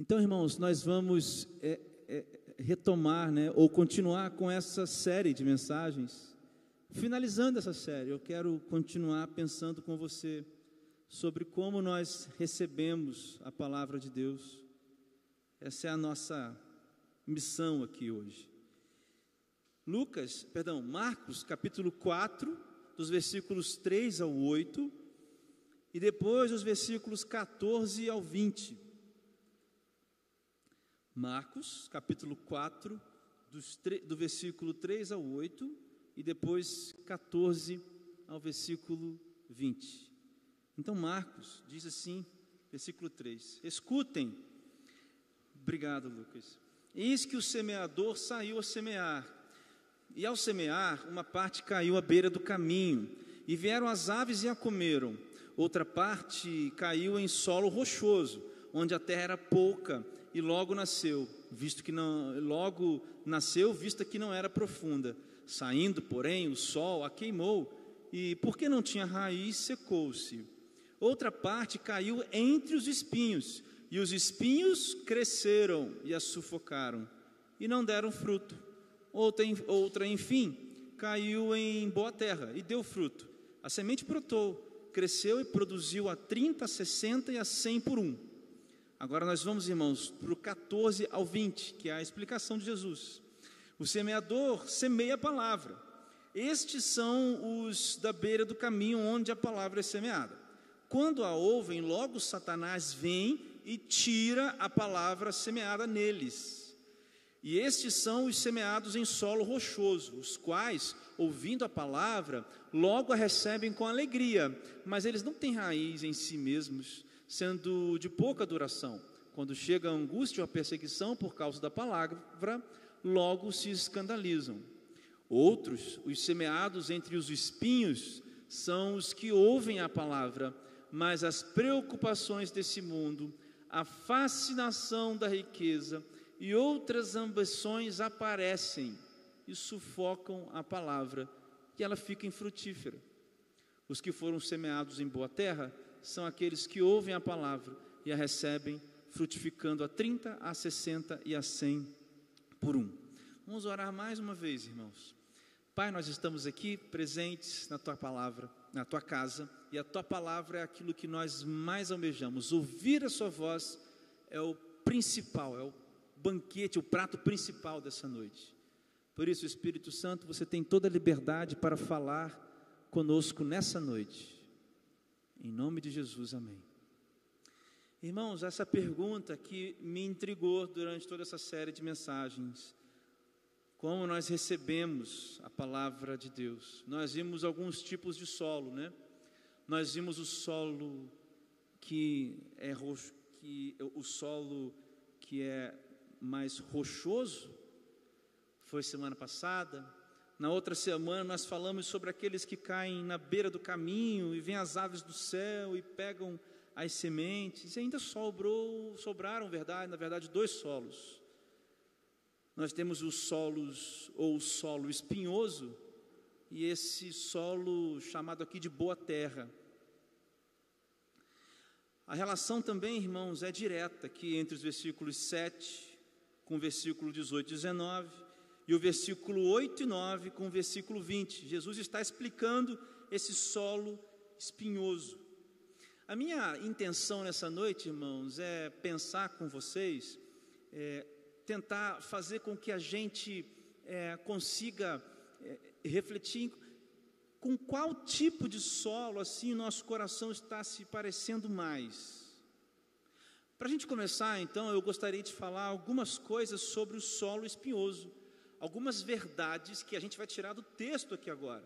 Então, irmãos, nós vamos é, é, retomar, né, ou continuar com essa série de mensagens. Finalizando essa série, eu quero continuar pensando com você sobre como nós recebemos a palavra de Deus. Essa é a nossa missão aqui hoje. Lucas, perdão, Marcos, capítulo 4, dos versículos 3 ao 8, e depois os versículos 14 ao 20. Marcos, capítulo 4, do versículo 3 ao 8 e depois 14 ao versículo 20. Então, Marcos diz assim, versículo 3: Escutem, obrigado, Lucas. Eis que o semeador saiu a semear, e ao semear, uma parte caiu à beira do caminho, e vieram as aves e a comeram. Outra parte caiu em solo rochoso, onde a terra era pouca e logo nasceu, visto que não, logo nasceu, vista que não era profunda. Saindo, porém, o sol a queimou, e porque não tinha raiz, secou-se. Outra parte caiu entre os espinhos, e os espinhos cresceram e a sufocaram, e não deram fruto. Outra, outra enfim, caiu em boa terra e deu fruto. A semente brotou, cresceu e produziu a 30, a 60 e a 100 por um. Agora nós vamos, irmãos, para o 14 ao 20, que é a explicação de Jesus. O semeador semeia a palavra. Estes são os da beira do caminho onde a palavra é semeada. Quando a ouvem, logo Satanás vem e tira a palavra semeada neles. E estes são os semeados em solo rochoso, os quais, ouvindo a palavra, logo a recebem com alegria, mas eles não têm raiz em si mesmos sendo de pouca duração. Quando chega a angústia ou a perseguição por causa da palavra, logo se escandalizam. Outros, os semeados entre os espinhos, são os que ouvem a palavra, mas as preocupações desse mundo, a fascinação da riqueza e outras ambições aparecem e sufocam a palavra, e ela fica infrutífera. Os que foram semeados em boa terra são aqueles que ouvem a palavra e a recebem, frutificando a 30, a 60 e a 100 por um. Vamos orar mais uma vez, irmãos. Pai, nós estamos aqui presentes na tua palavra, na tua casa, e a tua palavra é aquilo que nós mais almejamos. Ouvir a sua voz é o principal, é o banquete, o prato principal dessa noite. Por isso, Espírito Santo, você tem toda a liberdade para falar conosco nessa noite. Em nome de Jesus, amém. Irmãos, essa pergunta que me intrigou durante toda essa série de mensagens. Como nós recebemos a palavra de Deus? Nós vimos alguns tipos de solo, né? Nós vimos o solo que é roxo, que o solo que é mais rochoso, foi semana passada. Na outra semana nós falamos sobre aqueles que caem na beira do caminho e vêm as aves do céu e pegam as sementes. E ainda sobrou, sobraram, verdade, na verdade, dois solos. Nós temos os solos ou o solo espinhoso e esse solo chamado aqui de boa terra. A relação também, irmãos, é direta aqui entre os versículos 7 com o versículo 18 e 19 e o versículo 8 e 9 com o versículo 20. Jesus está explicando esse solo espinhoso. A minha intenção nessa noite, irmãos, é pensar com vocês, é, tentar fazer com que a gente é, consiga é, refletir com qual tipo de solo assim nosso coração está se parecendo mais. Para a gente começar, então, eu gostaria de falar algumas coisas sobre o solo espinhoso algumas verdades que a gente vai tirar do texto aqui agora,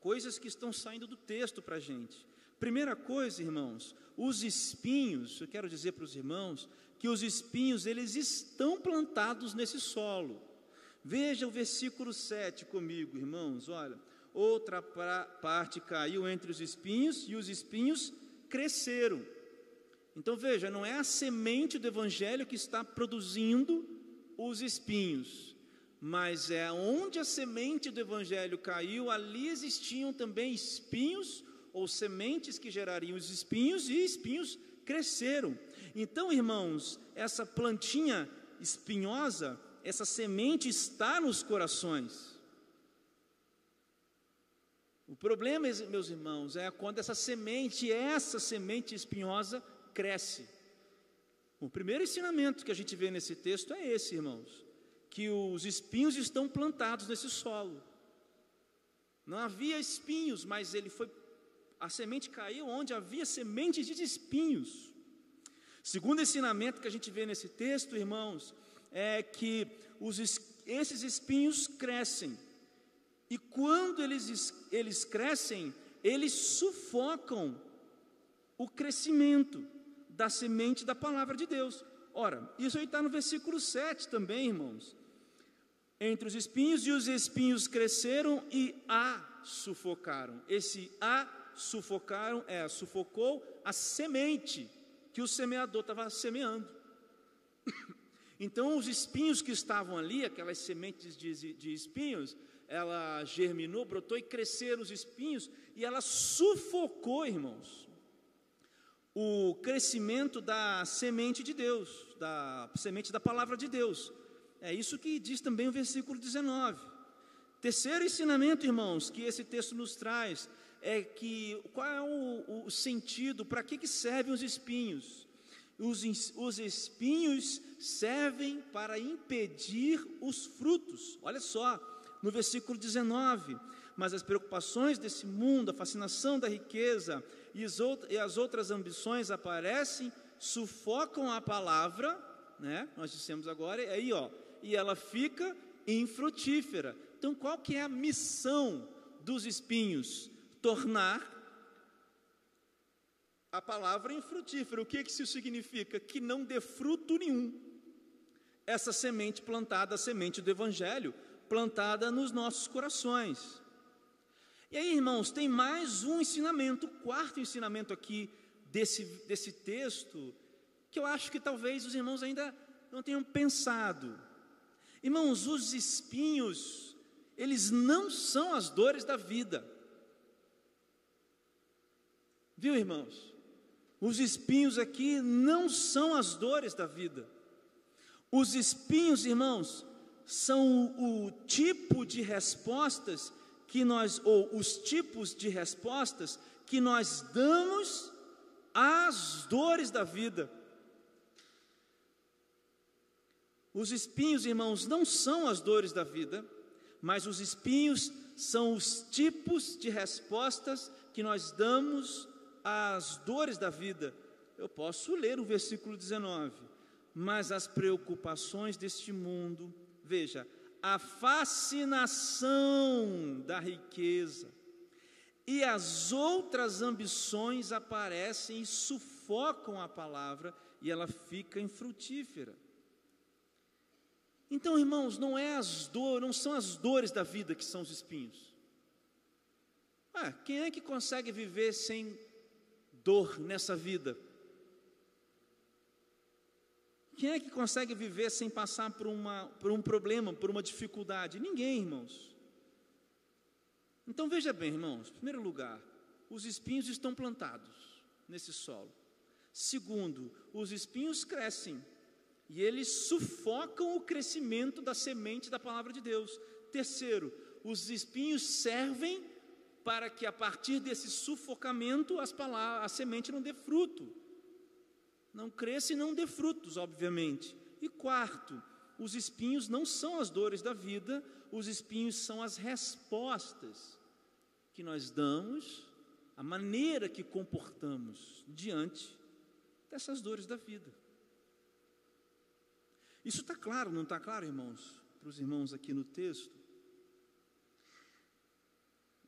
coisas que estão saindo do texto para a gente. Primeira coisa, irmãos, os espinhos, eu quero dizer para os irmãos que os espinhos eles estão plantados nesse solo. Veja o versículo 7 comigo, irmãos, olha. Outra parte caiu entre os espinhos e os espinhos cresceram. Então veja, não é a semente do evangelho que está produzindo os espinhos, mas é onde a semente do evangelho caiu, ali existiam também espinhos ou sementes que gerariam os espinhos e espinhos cresceram. Então, irmãos, essa plantinha espinhosa, essa semente está nos corações. O problema, meus irmãos, é quando essa semente, essa semente espinhosa, cresce. O primeiro ensinamento que a gente vê nesse texto é esse, irmãos, que os espinhos estão plantados nesse solo. Não havia espinhos, mas ele foi a semente caiu onde havia sementes de espinhos. Segundo ensinamento que a gente vê nesse texto, irmãos, é que os, esses espinhos crescem. E quando eles, eles crescem, eles sufocam o crescimento da semente da palavra de Deus. Ora, isso aí está no versículo 7 também, irmãos. Entre os espinhos, e os espinhos cresceram e a sufocaram. Esse a sufocaram, é, sufocou a semente que o semeador estava semeando. Então, os espinhos que estavam ali, aquelas sementes de, de espinhos, ela germinou, brotou e cresceram os espinhos, e ela sufocou, irmãos, o crescimento da semente de Deus, da semente da palavra de Deus. É isso que diz também o versículo 19. Terceiro ensinamento, irmãos, que esse texto nos traz é que qual é o, o sentido, para que, que servem os espinhos? Os, os espinhos servem para impedir os frutos. Olha só, no versículo 19: Mas as preocupações desse mundo, a fascinação da riqueza e as, outras, e as outras ambições aparecem, sufocam a palavra, né? Nós dissemos agora, aí ó, e ela fica infrutífera. Então, qual que é a missão dos espinhos? tornar a palavra infrutífera. O que, que isso significa? Que não dê fruto nenhum. Essa semente plantada, a semente do Evangelho, plantada nos nossos corações. E aí, irmãos, tem mais um ensinamento, o quarto ensinamento aqui desse, desse texto, que eu acho que talvez os irmãos ainda não tenham pensado. Irmãos, os espinhos, eles não são as dores da vida. Viu, irmãos? Os espinhos aqui não são as dores da vida. Os espinhos, irmãos, são o, o tipo de respostas que nós, ou os tipos de respostas que nós damos às dores da vida. Os espinhos, irmãos, não são as dores da vida, mas os espinhos são os tipos de respostas que nós damos as dores da vida, eu posso ler o versículo 19, mas as preocupações deste mundo, veja, a fascinação da riqueza e as outras ambições aparecem e sufocam a palavra e ela fica infrutífera. Então, irmãos, não é as dores, não são as dores da vida que são os espinhos. Ah, quem é que consegue viver sem dor nessa vida? Quem é que consegue viver sem passar por, uma, por um problema, por uma dificuldade? Ninguém, irmãos. Então veja bem, irmãos: em primeiro lugar, os espinhos estão plantados nesse solo. Segundo, os espinhos crescem e eles sufocam o crescimento da semente da palavra de Deus. Terceiro, os espinhos servem para que a partir desse sufocamento as palavras, a semente não dê fruto. Não cresça e não dê frutos, obviamente. E quarto, os espinhos não são as dores da vida, os espinhos são as respostas que nós damos, a maneira que comportamos diante dessas dores da vida. Isso está claro, não está claro, irmãos? Para os irmãos aqui no texto.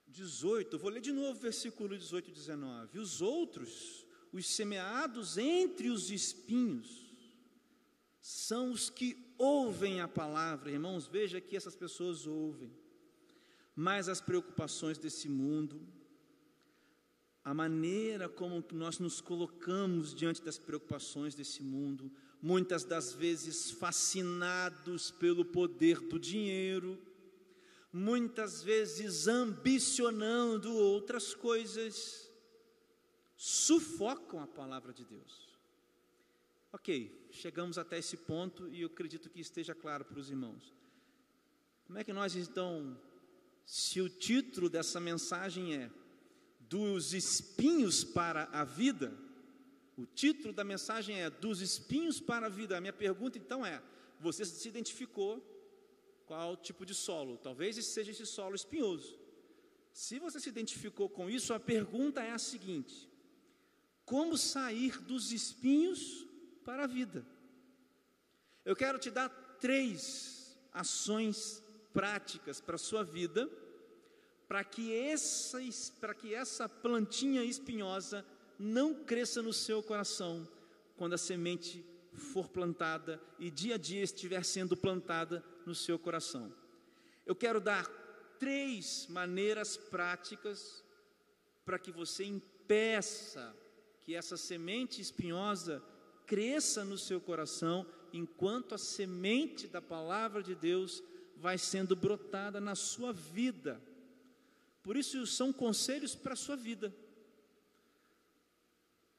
18, vou ler de novo versículo 18 e 19. Os outros, os semeados entre os espinhos, são os que ouvem a palavra. Irmãos, veja que essas pessoas ouvem, mas as preocupações desse mundo, a maneira como nós nos colocamos diante das preocupações desse mundo, muitas das vezes fascinados pelo poder do dinheiro, muitas vezes ambicionando outras coisas, sufocam a palavra de Deus. Ok, chegamos até esse ponto e eu acredito que esteja claro para os irmãos. Como é que nós então, se o título dessa mensagem é Dos espinhos para a vida, o título da mensagem é Dos espinhos para a vida. A minha pergunta então é: você se identificou qual tipo de solo? Talvez esse seja esse solo espinhoso. Se você se identificou com isso, a pergunta é a seguinte: como sair dos espinhos para a vida? Eu quero te dar três ações práticas para a sua vida, para que, essa, para que essa plantinha espinhosa não cresça no seu coração quando a semente for plantada e dia a dia estiver sendo plantada no seu coração. Eu quero dar três maneiras práticas para que você impeça que essa semente espinhosa cresça no seu coração enquanto a semente da palavra de Deus vai sendo brotada na sua vida. Por isso são conselhos para a sua vida.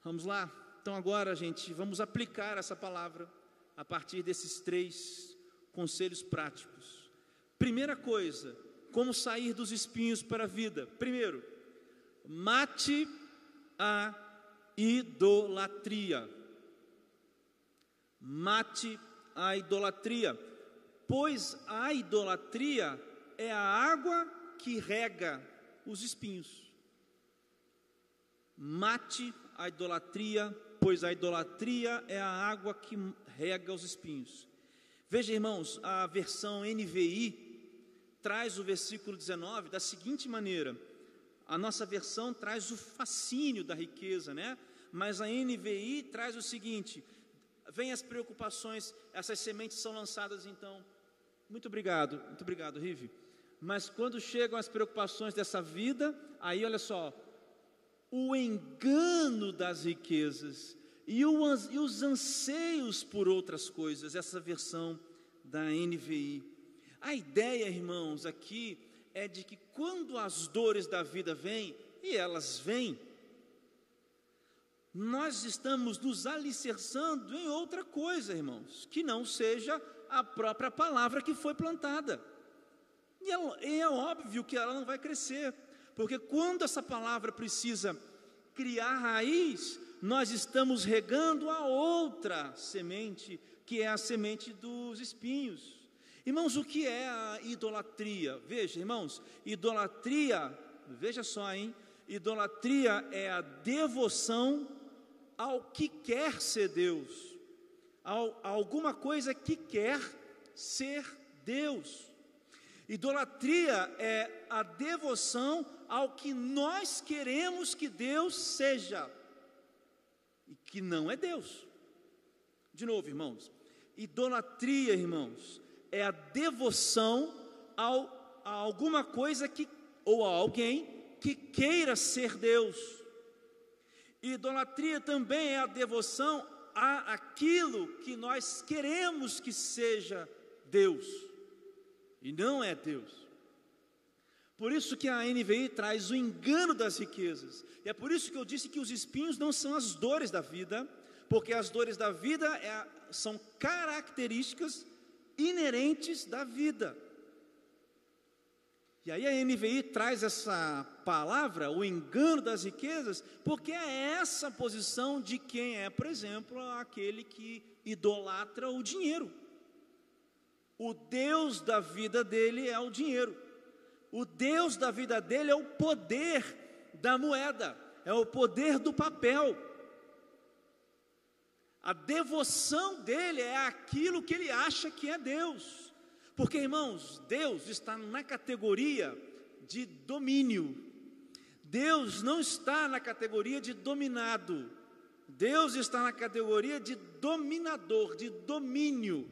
Vamos lá? Então agora, gente, vamos aplicar essa palavra a partir desses três conselhos práticos. Primeira coisa, como sair dos espinhos para a vida? Primeiro, mate a idolatria. Mate a idolatria pois a idolatria é a água que rega os espinhos. Mate a idolatria, pois a idolatria é a água que rega os espinhos. Veja, irmãos, a versão NVI traz o versículo 19 da seguinte maneira: a nossa versão traz o fascínio da riqueza, né? Mas a NVI traz o seguinte: vem as preocupações, essas sementes são lançadas então muito obrigado, muito obrigado, Rive. Mas quando chegam as preocupações dessa vida, aí olha só, o engano das riquezas e, os anseios por outras coisas, essa versão da NVI. A ideia, irmãos, aqui é de que quando as dores da vida vêm, e elas vêm, nós estamos nos alicerçando em outra coisa, irmãos, que não seja a própria palavra que foi plantada. E é, é óbvio que ela não vai crescer, porque quando essa palavra precisa criar raiz, nós estamos regando a outra semente, que é a semente dos espinhos. Irmãos, o que é a idolatria? Veja, irmãos, idolatria, veja só, hein? Idolatria é a devoção ao que quer ser Deus a alguma coisa que quer ser Deus. Idolatria é a devoção ao que nós queremos que Deus seja e que não é Deus. De novo, irmãos, idolatria, irmãos, é a devoção ao, a alguma coisa que ou a alguém que queira ser Deus. Idolatria também é a devoção a aquilo que nós queremos que seja Deus, e não é Deus. Por isso que a NVI traz o engano das riquezas, e é por isso que eu disse que os espinhos não são as dores da vida, porque as dores da vida é, são características inerentes da vida. E aí a NVI traz essa palavra, o engano das riquezas, porque é essa posição de quem é, por exemplo, aquele que idolatra o dinheiro. O Deus da vida dele é o dinheiro. O Deus da vida dele é o poder da moeda, é o poder do papel. A devoção dele é aquilo que ele acha que é Deus. Porque, irmãos, Deus está na categoria de domínio. Deus não está na categoria de dominado. Deus está na categoria de dominador, de domínio.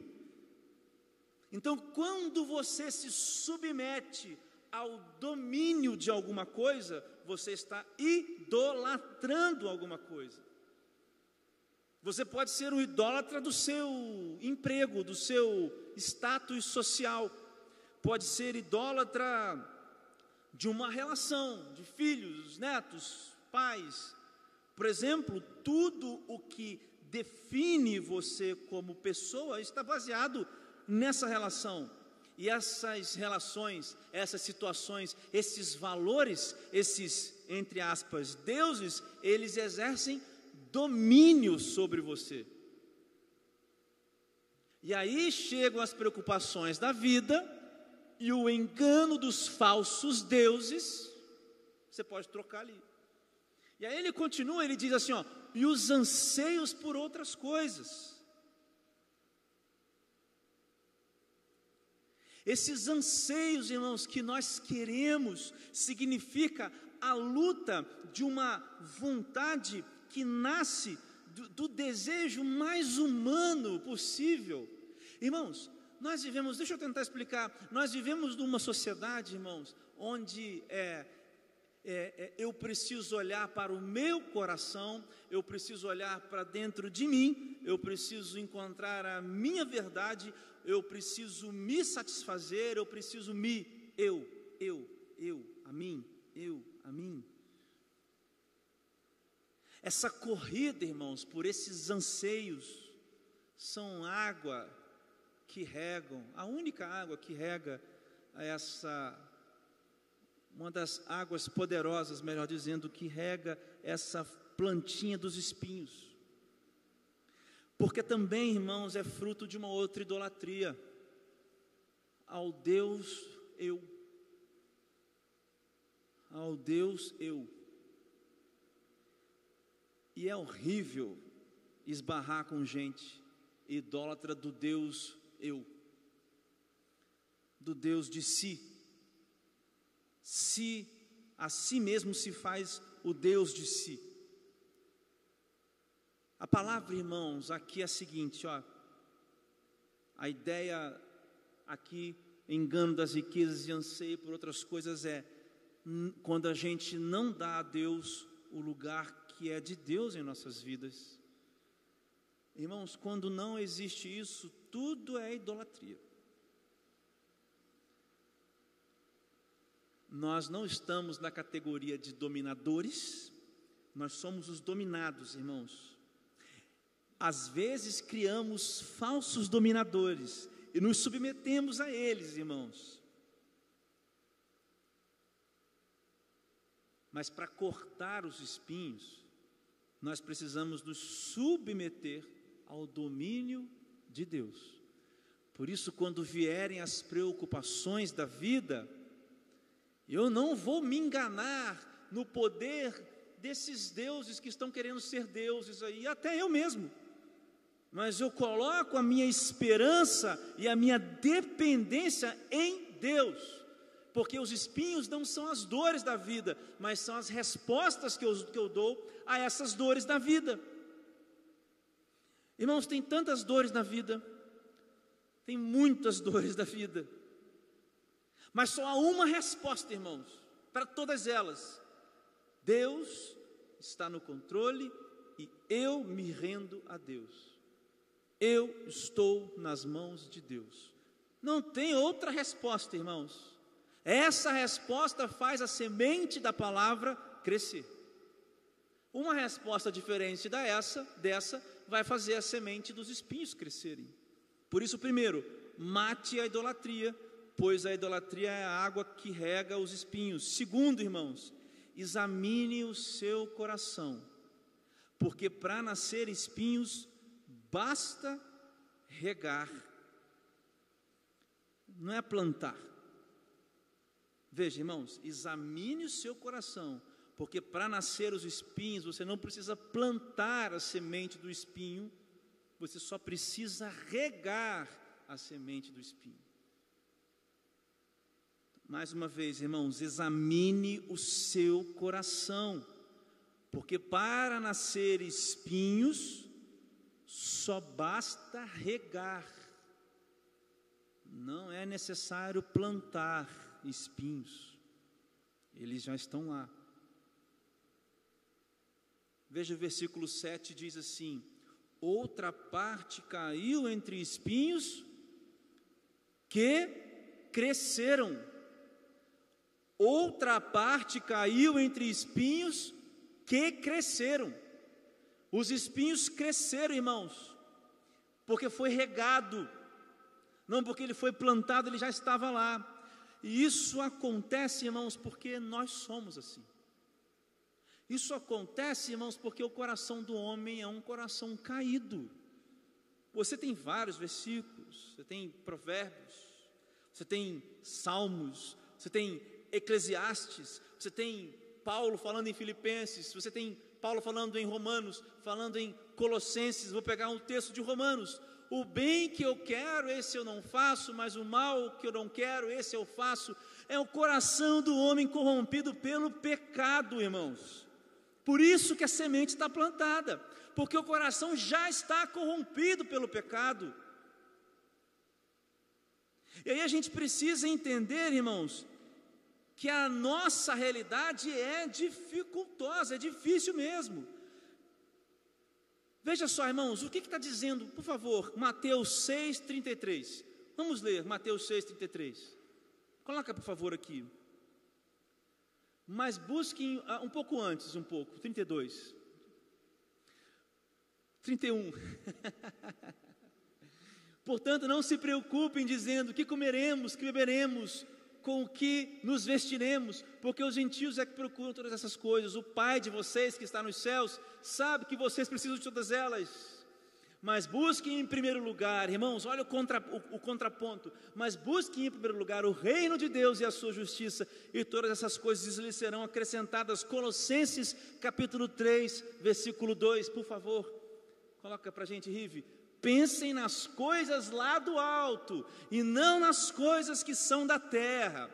Então, quando você se submete ao domínio de alguma coisa, você está idolatrando alguma coisa. Você pode ser um idólatra do seu emprego, do seu status social, pode ser idólatra de uma relação, de filhos, netos, pais. Por exemplo, tudo o que define você como pessoa está baseado nessa relação. E essas relações, essas situações, esses valores, esses, entre aspas, deuses, eles exercem domínio sobre você. E aí chegam as preocupações da vida e o engano dos falsos deuses. Você pode trocar ali. E aí ele continua, ele diz assim, ó, e os anseios por outras coisas. Esses anseios, irmãos, que nós queremos, significa a luta de uma vontade que nasce do, do, desejo mais humano possível. Irmãos, nós vivemos, deixa eu tentar explicar, nós vivemos numa sociedade, irmãos, onde é, é, é, eu preciso olhar para o meu coração, eu preciso olhar para dentro de mim, eu preciso encontrar a minha verdade, eu preciso me satisfazer, eu preciso me, eu, eu, eu, a mim, eu, a mim. Essa corrida, irmãos, por esses anseios, são água que regam, a única água que rega essa uma das águas poderosas, melhor dizendo, que rega essa plantinha dos espinhos. Porque também, irmãos, é fruto de uma outra idolatria ao Deus eu. Ao Deus eu. E é horrível esbarrar com gente idólatra do Deus eu, do Deus de si se a si mesmo se faz o Deus de si. A palavra, irmãos, aqui é a seguinte, ó. A ideia aqui, engano das riquezas e anseio por outras coisas é quando a gente não dá a Deus o lugar que é de Deus em nossas vidas. Irmãos, quando não existe isso, tudo é idolatria. Nós não estamos na categoria de dominadores, nós somos os dominados, irmãos. Às vezes criamos falsos dominadores e nos submetemos a eles, irmãos. Mas para cortar os espinhos, nós precisamos nos submeter ao domínio de Deus. Por isso, quando vierem as preocupações da vida, eu não vou me enganar no poder desses deuses que estão querendo ser deuses aí, até eu mesmo. Mas eu coloco a minha esperança e a minha dependência em Deus, porque os espinhos não são as dores da vida, mas são as respostas que eu, que eu dou a essas dores da vida. Irmãos, tem tantas dores na vida, tem muitas dores da vida. Mas só há uma resposta, irmãos, para todas elas: Deus está no controle e eu me rendo a Deus. Eu estou nas mãos de Deus. Não tem outra resposta, irmãos. Essa resposta faz a semente da palavra crescer. Uma resposta diferente da essa, dessa vai fazer a semente dos espinhos crescerem. Por isso, primeiro, mate a idolatria pois a idolatria é a água que rega os espinhos. Segundo, irmãos, examine o seu coração, porque para nascer espinhos basta regar, não é plantar. Veja, irmãos, examine o seu coração, porque para nascer os espinhos você não precisa plantar a semente do espinho, você só precisa regar a semente do espinho. Mais uma vez, irmãos, examine o seu coração, porque para nascer espinhos, só basta regar, não é necessário plantar espinhos, eles já estão lá. Veja o versículo 7 diz assim: Outra parte caiu entre espinhos que cresceram Outra parte caiu entre espinhos que cresceram. Os espinhos cresceram, irmãos, porque foi regado, não porque ele foi plantado, ele já estava lá. E isso acontece, irmãos, porque nós somos assim. Isso acontece, irmãos, porque o coração do homem é um coração caído. Você tem vários versículos, você tem provérbios, você tem salmos, você tem Eclesiastes, você tem Paulo falando em Filipenses, você tem Paulo falando em Romanos, falando em Colossenses, vou pegar um texto de Romanos. O bem que eu quero, esse eu não faço, mas o mal que eu não quero, esse eu faço. É o coração do homem corrompido pelo pecado, irmãos. Por isso que a semente está plantada, porque o coração já está corrompido pelo pecado. E aí a gente precisa entender, irmãos, que a nossa realidade é dificultosa, é difícil mesmo. Veja só, irmãos, o que está dizendo, por favor, Mateus 6,33. Vamos ler Mateus 6,33. Coloca, por favor, aqui. Mas busquem ah, um pouco antes, um pouco, 32. 31. Portanto, não se preocupem dizendo que comeremos, que beberemos, com o que nos vestiremos, porque os gentios é que procuram todas essas coisas. O Pai de vocês que está nos céus sabe que vocês precisam de todas elas. Mas busquem em primeiro lugar, irmãos, olha o, contra, o, o, contraponto. Mas busquem em primeiro lugar o reino de Deus e a sua justiça, e todas essas coisas lhes serão acrescentadas. Colossenses capítulo 3, versículo 2, por favor, coloca para a gente, Rive. Pensem nas coisas lá do alto, e não nas coisas que são da terra.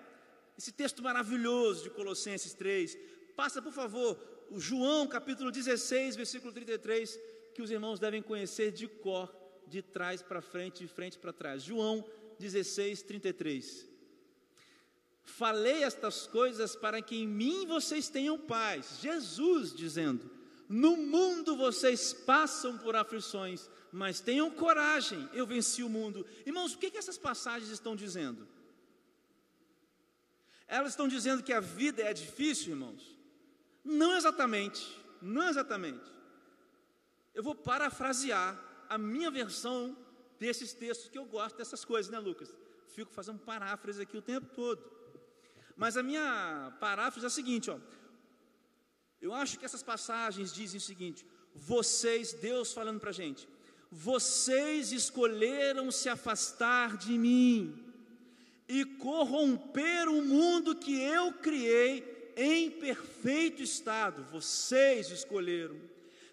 Esse texto maravilhoso de Colossenses 3. Passa, por favor, o João capítulo 16, versículo 33 que os irmãos devem conhecer de cor, de trás para frente, de frente para trás. João 16, 33. Falei estas coisas para que em mim vocês tenham paz. Jesus dizendo: No mundo vocês passam por aflições, mas tenham coragem, eu venci o mundo. Irmãos, o que, que essas passagens estão dizendo? Elas estão dizendo que a vida é difícil, irmãos? Não exatamente, não exatamente. Eu vou parafrasear a minha versão desses textos, que eu gosto dessas coisas, né, Lucas? Fico fazendo paráfrase aqui o tempo todo. Mas a minha paráfrase é a seguinte, ó. Eu acho que essas passagens dizem o seguinte: vocês, Deus falando para a gente, vocês escolheram se afastar de mim e corromper o mundo que eu criei em perfeito estado. Vocês escolheram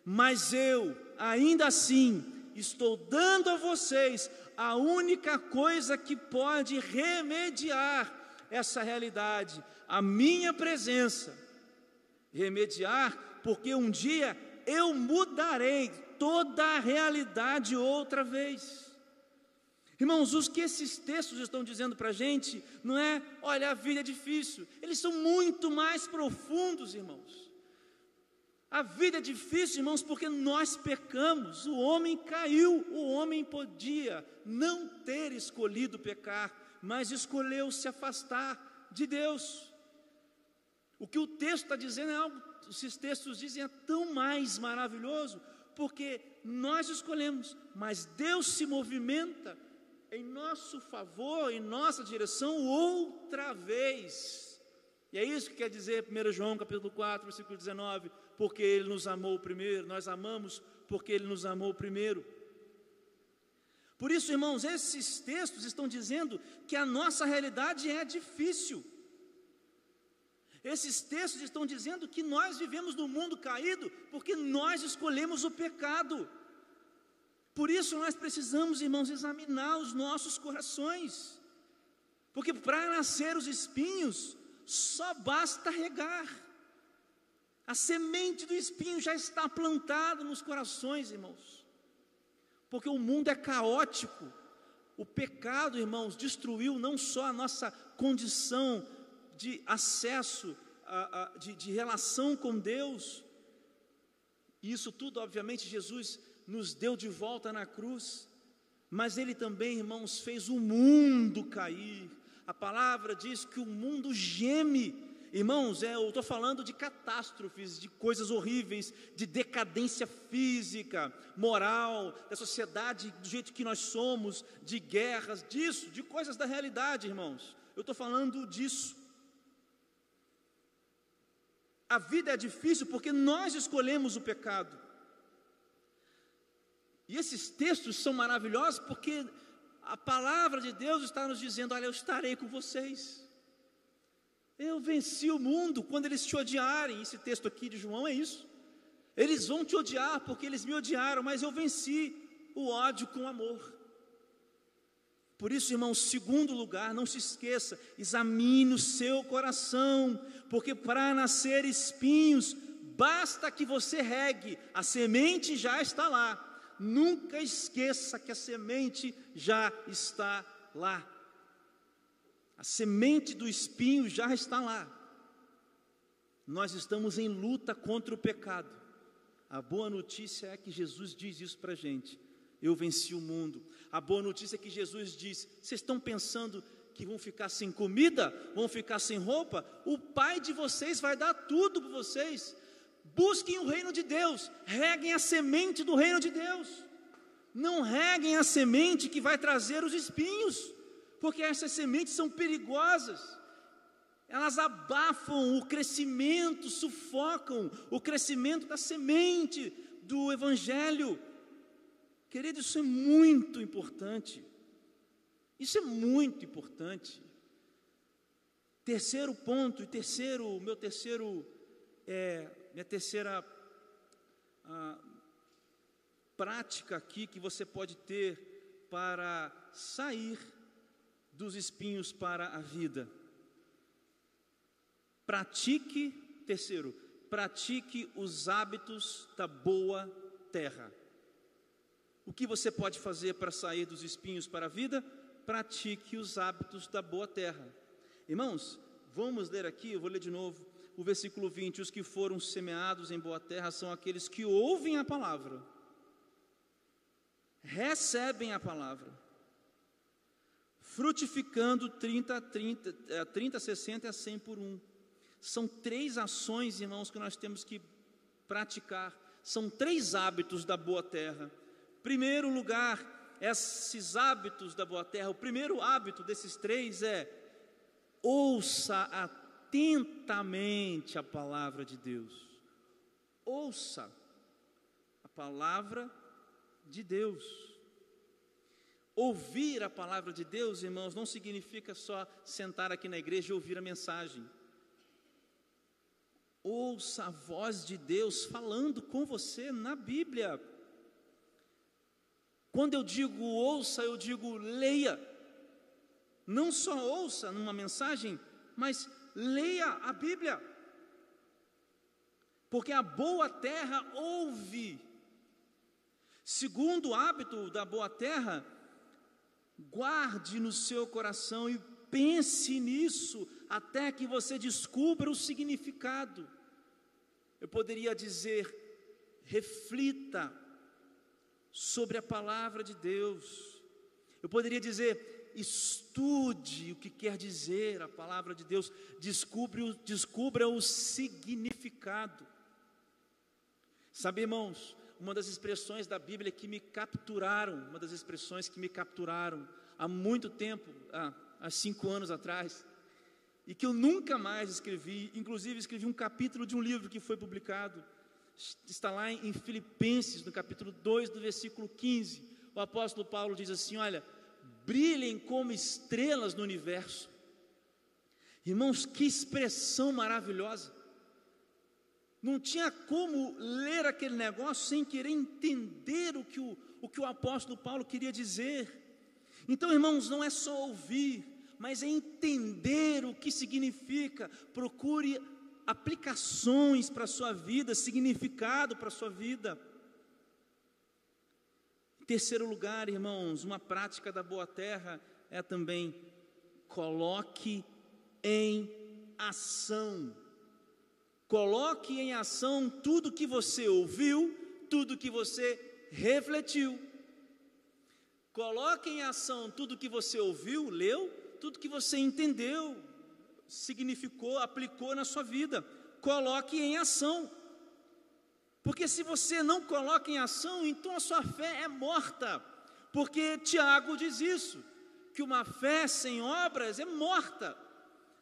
mas eu, ainda assim, estou dando a vocês a única coisa que pode remediar essa realidade, a minha presença. Remediar, porque um dia eu mudarei toda a realidade outra vez. Irmãos, os que esses textos estão dizendo para a gente não é, olha, a vida é difícil, eles são muito mais profundos, irmãos. A vida é difícil, irmãos, porque nós pecamos. O homem caiu, o homem podia não ter escolhido pecar, mas escolheu se afastar de Deus. O que o texto está dizendo é algo, esses textos dizem é tão mais maravilhoso, porque nós escolhemos, mas Deus se movimenta em nosso favor, em nossa direção outra vez. E é isso que quer dizer 1 João capítulo 4, versículo 19 porque Ele nos amou primeiro, nós amamos porque Ele nos amou primeiro. Por isso, irmãos, esses textos estão dizendo que a nossa realidade é difícil. Esses textos estão dizendo que nós vivemos num mundo caído porque nós escolhemos o pecado. Por isso nós precisamos, irmãos, examinar os nossos corações. Porque para nascer os espinhos, só basta regar. A semente do espinho já está plantada nos corações, irmãos. Porque o mundo é caótico. O pecado, irmãos, destruiu não só a nossa condição de acesso, a, a, de, de relação com Deus. E isso tudo, obviamente, Jesus nos deu de volta na cruz. Mas Ele também, irmãos, fez o mundo cair. A palavra diz que o mundo geme irmãos, é, eu estou falando de catástrofes, de coisas horríveis, de decadência física, moral, da sociedade do jeito que nós somos, de guerras, disso, de coisas da realidade, irmãos. Eu estou falando disso. A vida é difícil porque nós escolhemos o pecado. E esses textos são maravilhosos porque a palavra de Deus está nos dizendo: Olha, eu estarei com vocês. Eu venci o mundo quando eles te odiarem. Esse texto aqui de João é isso. Eles vão te odiar porque eles me odiaram, mas eu venci o ódio com amor. Por isso, irmão, segundo lugar, não se esqueça, examine o seu coração, porque para nascer espinhos, basta que você regue, a semente já está lá. Nunca esqueça que a semente já está lá. A semente do espinho já está lá. Nós estamos em luta contra o pecado. A boa notícia é que Jesus diz isso para a gente. Eu venci o mundo. A boa notícia é que Jesus diz: vocês estão pensando que vão ficar sem comida, vão ficar sem roupa? O Pai de vocês vai dar tudo para vocês. Busquem o reino de Deus, reguem a semente do reino de Deus. Não reguem a semente que vai trazer os espinhos, porque essas sementes são perigosas. Elas abafam o crescimento, sufocam o crescimento da semente do evangelho. Querido, isso é muito importante. Isso é muito importante. Terceiro ponto, e terceiro, meu terceiro é, minha terceira ah, prática aqui que você pode ter para sair dos espinhos para a vida. Pratique, terceiro, pratique os hábitos da boa terra. O que você pode fazer para sair dos espinhos para a vida? Pratique os hábitos da boa terra. Irmãos, vamos ler aqui, eu vou ler de novo o versículo 20: Os que foram semeados em boa terra são aqueles que ouvem a palavra, recebem a palavra, frutificando 30, 30, 30 60 a 100 por um. São três ações, irmãos, que nós temos que praticar. São três hábitos da boa terra. Primeiro lugar, esses hábitos da boa terra, o primeiro hábito desses três é ouça atentamente a palavra de Deus. Ouça a palavra de Deus. Ouvir a palavra de Deus, irmãos, não significa só sentar aqui na igreja e ouvir a mensagem. Ouça a voz de Deus falando com você na Bíblia. Quando eu digo ouça, eu digo leia. Não só ouça numa mensagem, mas leia a Bíblia, porque a boa terra ouve. Segundo hábito da boa terra, guarde no seu coração e pense nisso até que você descubra o significado. Eu poderia dizer, reflita sobre a palavra de Deus. Eu poderia dizer, estude o que quer dizer a palavra de Deus, descubra, descubra o significado. Sabe, irmãos, uma das expressões da Bíblia que me capturaram, uma das expressões que me capturaram há muito tempo, há, há cinco anos atrás, e que eu nunca mais escrevi, inclusive escrevi um capítulo de um livro que foi publicado, está lá em Filipenses, no capítulo 2, do versículo 15. O apóstolo Paulo diz assim: Olha, brilhem como estrelas no universo. Irmãos, que expressão maravilhosa. Não tinha como ler aquele negócio sem querer entender o que o, o que o apóstolo Paulo queria dizer. Então, irmãos, não é só ouvir, mas é entender o que significa. Procure aplicações para a sua vida, significado para a sua vida. Em terceiro lugar, irmãos, uma prática da boa terra é também coloque em ação. Coloque em ação tudo que você ouviu, tudo que você refletiu. Coloque em ação tudo que você ouviu, leu, tudo que você entendeu. Significou, aplicou na sua vida. Coloque em ação. Porque se você não coloca em ação, então a sua fé é morta. Porque Tiago diz isso, que uma fé sem obras é morta.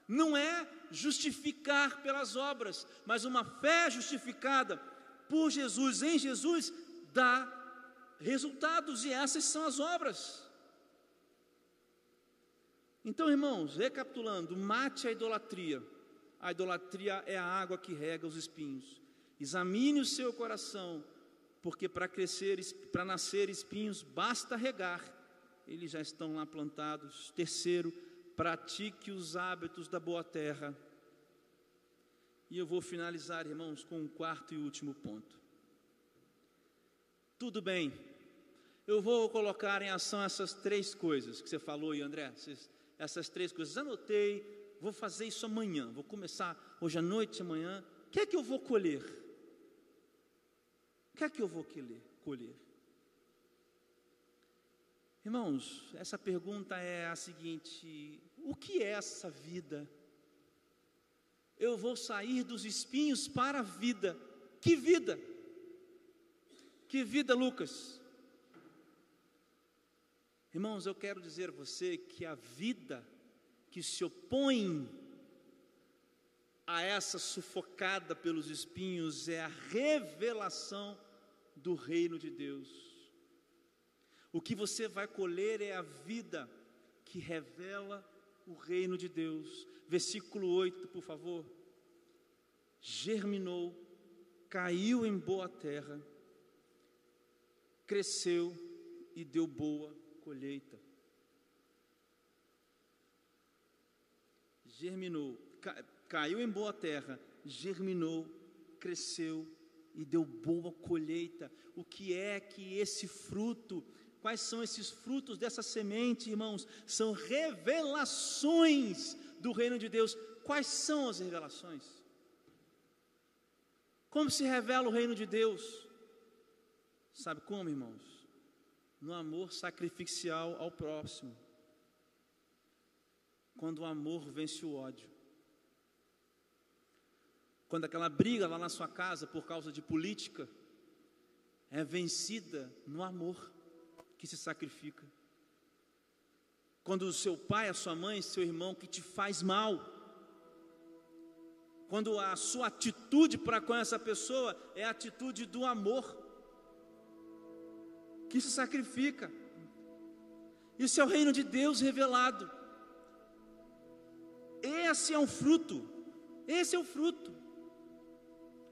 Não é justificar pelas obras, mas uma fé justificada por Jesus, em Jesus, dá resultados, e essas são as obras. Então, irmãos, recapitulando, mate a idolatria. A idolatria é a água que rega os espinhos. Examine o seu coração, porque para crescer, para nascer espinhos, basta regar. Eles já estão lá plantados. Terceiro, pratique os hábitos da boa terra. E eu vou finalizar, irmãos, com um quarto e último ponto. Tudo bem, eu vou colocar em ação essas três coisas que você falou aí, André. Essas três coisas. Anotei, vou fazer isso amanhã. Vou começar hoje à noite, amanhã. O que é que eu vou colher? O que é que eu vou colher? Irmãos, essa pergunta é a seguinte: o que é essa vida? Eu vou sair dos espinhos para a vida. Que vida? Que vida, Lucas? Irmãos, eu quero dizer a você que a vida que se opõe a essa sufocada pelos espinhos é a revelação do reino de Deus. O que você vai colher é a vida que revela o reino de Deus. Versículo 8, por favor. Germinou, caiu em boa terra, cresceu e deu boa colheita. Germinou, caiu em boa terra, germinou, cresceu e deu boa colheita. O que é que esse fruto, quais são esses frutos dessa semente, irmãos? São revelações do reino de Deus. Quais são as revelações? Como se revela o reino de Deus? Sabe como, irmãos? No amor sacrificial ao próximo. Quando o amor vence o ódio. Quando aquela briga lá na sua casa por causa de política é vencida no amor que se sacrifica. Quando o seu pai, a sua mãe, seu irmão que te faz mal, quando a sua atitude para com essa pessoa é a atitude do amor, que se sacrifica. Isso é o reino de Deus revelado. Esse é um fruto. Esse é o fruto.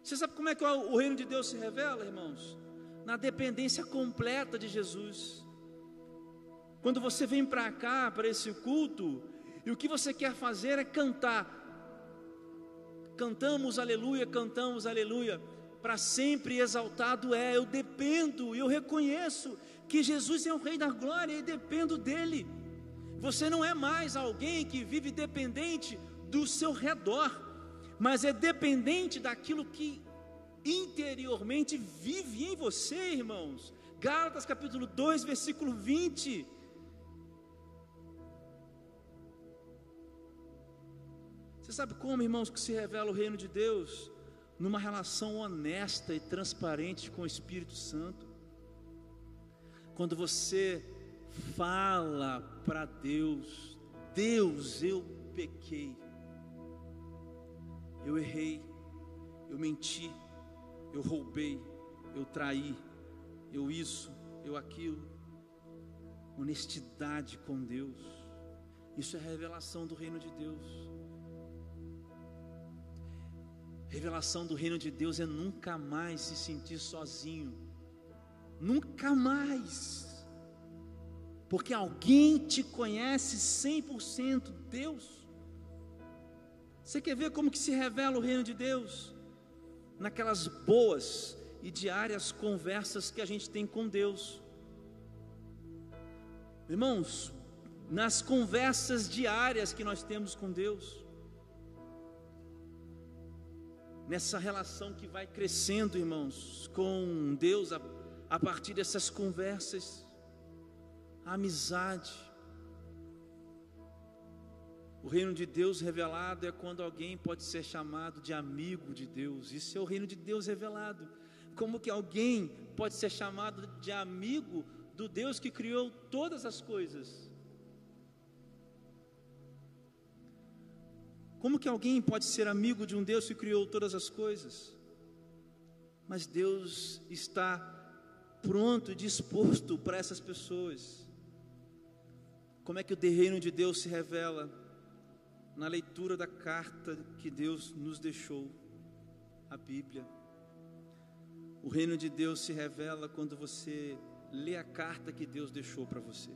Você sabe como é que o reino de Deus se revela, irmãos? Na dependência completa de Jesus. Quando você vem para cá, para esse culto, e o que você quer fazer é cantar. Cantamos aleluia, cantamos aleluia para sempre exaltado é. Eu dependo, eu reconheço que Jesus é o Rei da Glória e dependo dele. Você não é mais alguém que vive dependente do seu redor, mas é dependente daquilo que interiormente vive em você, irmãos. Gálatas capítulo 2, versículo 20. Você sabe como, irmãos, que se revela o reino de Deus? Numa relação honesta e transparente com o Espírito Santo. Quando você fala para Deus, Deus, eu pequei, eu errei, eu menti, eu roubei, eu traí, eu isso, eu aquilo. Honestidade com Deus, isso é revelação do reino de Deus. Revelação do reino de Deus é nunca mais se sentir sozinho. Nunca mais. Porque alguém te conhece 100% Deus. Você quer ver como que se revela o reino de Deus? Naquelas boas e diárias conversas que a gente tem com Deus. Irmãos, nas conversas diárias que nós temos com Deus nessa relação que vai crescendo, irmãos, com Deus a, a partir dessas conversas, a amizade. O reino de Deus revelado é quando alguém pode ser chamado de amigo de Deus. Isso é o reino de Deus revelado. Como que alguém pode ser chamado de amigo do Deus que criou todas as coisas? Como que alguém pode ser amigo de um Deus que criou todas as coisas? Mas Deus está pronto e disposto para essas pessoas. Como é que o reino de Deus se revela? Na leitura da carta que Deus nos deixou, a Bíblia. O reino de Deus se revela quando você lê a carta que Deus deixou para você.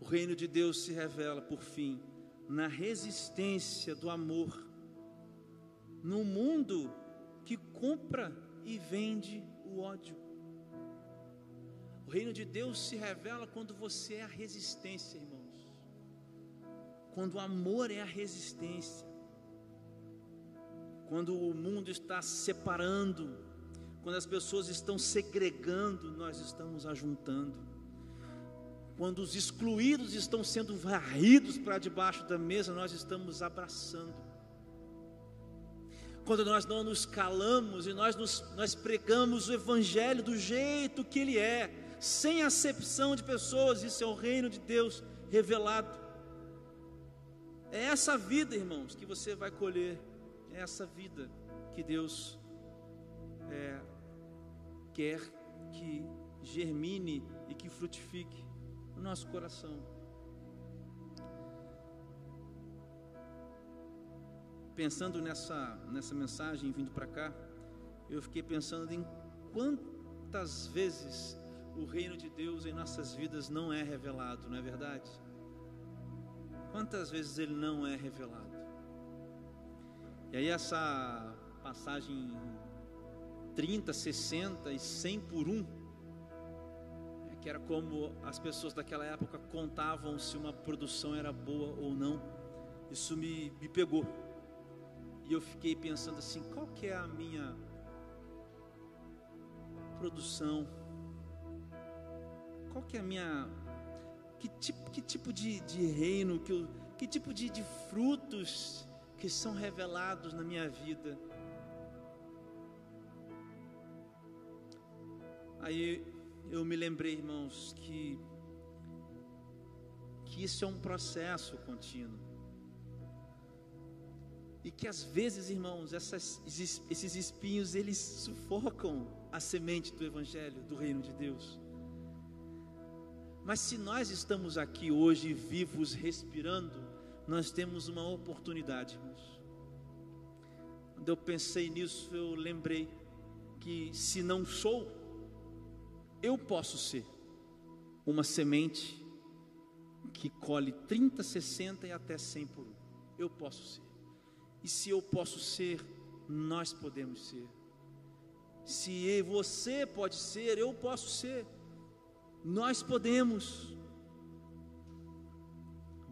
O reino de Deus se revela, por fim, na resistência do amor, no mundo que compra e vende o ódio. O reino de Deus se revela quando você é a resistência, irmãos. Quando o amor é a resistência. Quando o mundo está se separando, quando as pessoas estão segregando, nós estamos ajuntando quando os excluídos estão sendo varridos para debaixo da mesa, nós estamos abraçando. Quando nós não nos calamos e nós, nos, nós pregamos o Evangelho do jeito que ele é, sem acepção de pessoas, isso é o reino de Deus revelado. É essa vida, irmãos, que você vai colher, é essa vida que Deus é, quer que germine e que frutifique no nosso coração. Pensando nessa, nessa mensagem vindo para cá, eu fiquei pensando em quantas vezes o reino de Deus em nossas vidas não é revelado, não é verdade? Quantas vezes ele não é revelado? E aí essa passagem 30, 60 e 100 por 1 que era como as pessoas daquela época contavam se uma produção era boa ou não. Isso me, me pegou. E eu fiquei pensando assim, qual que é a minha produção? Qual que é a minha que tipo, que tipo de, de reino, que, eu, que tipo de, de frutos que são revelados na minha vida? Aí eu me lembrei, irmãos, que que isso é um processo contínuo. E que às vezes, irmãos, essas, esses espinhos eles sufocam a semente do evangelho, do reino de Deus. Mas se nós estamos aqui hoje vivos, respirando, nós temos uma oportunidade, irmãos. Quando eu pensei nisso, eu lembrei que se não sou, eu posso ser uma semente que colhe 30, 60 e até 100 por um. Eu posso ser. E se eu posso ser, nós podemos ser. Se você pode ser, eu posso ser. Nós podemos.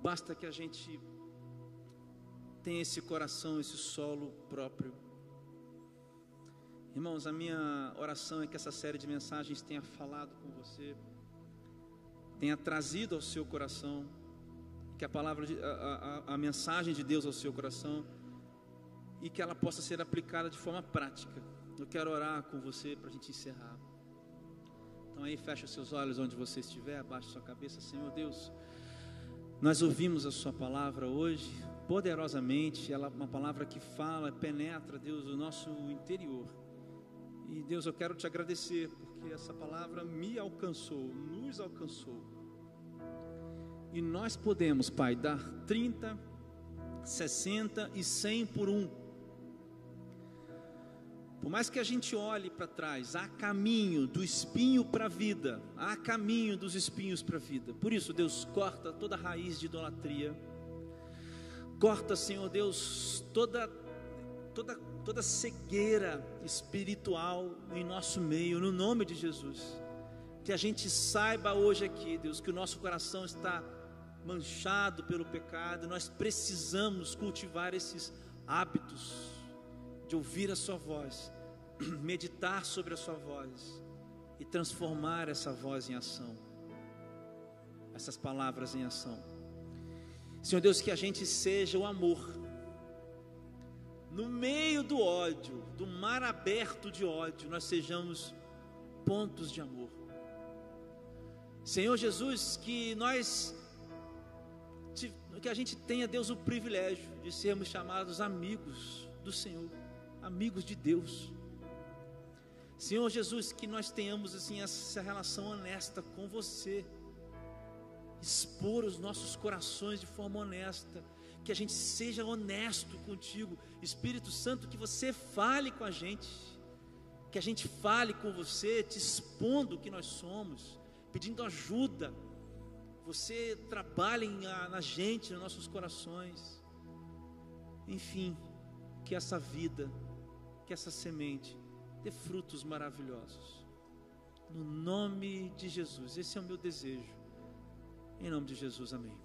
Basta que a gente tenha esse coração, esse solo próprio. Irmãos, a minha oração é que essa série de mensagens tenha falado com você, tenha trazido ao seu coração, que a palavra, a, a, a mensagem de Deus ao seu coração, e que ela possa ser aplicada de forma prática. Eu quero orar com você para a gente encerrar. Então aí fecha seus olhos onde você estiver, abaixa sua cabeça, Senhor Deus. Nós ouvimos a sua palavra hoje, poderosamente, ela é uma palavra que fala, penetra, Deus, o nosso interior. E Deus, eu quero te agradecer, porque essa palavra me alcançou, nos alcançou. E nós podemos, Pai, dar 30, 60 e 100 por um. Por mais que a gente olhe para trás, há caminho do espinho para a vida, há caminho dos espinhos para a vida. Por isso, Deus, corta toda raiz de idolatria, corta, Senhor Deus, toda, toda toda cegueira espiritual em nosso meio, no nome de Jesus. Que a gente saiba hoje aqui, Deus, que o nosso coração está manchado pelo pecado, nós precisamos cultivar esses hábitos de ouvir a Sua voz, meditar sobre a Sua voz e transformar essa voz em ação, essas palavras em ação. Senhor Deus, que a gente seja o amor. No meio do ódio, do mar aberto de ódio, nós sejamos pontos de amor. Senhor Jesus, que nós que a gente tenha Deus o privilégio de sermos chamados amigos do Senhor, amigos de Deus. Senhor Jesus, que nós tenhamos assim essa relação honesta com você, expor os nossos corações de forma honesta, que a gente seja honesto contigo, Espírito Santo, que você fale com a gente, que a gente fale com você, te expondo o que nós somos, pedindo ajuda. Você trabalhe na gente, nos nossos corações. Enfim, que essa vida, que essa semente dê frutos maravilhosos. No nome de Jesus, esse é o meu desejo. Em nome de Jesus, amém.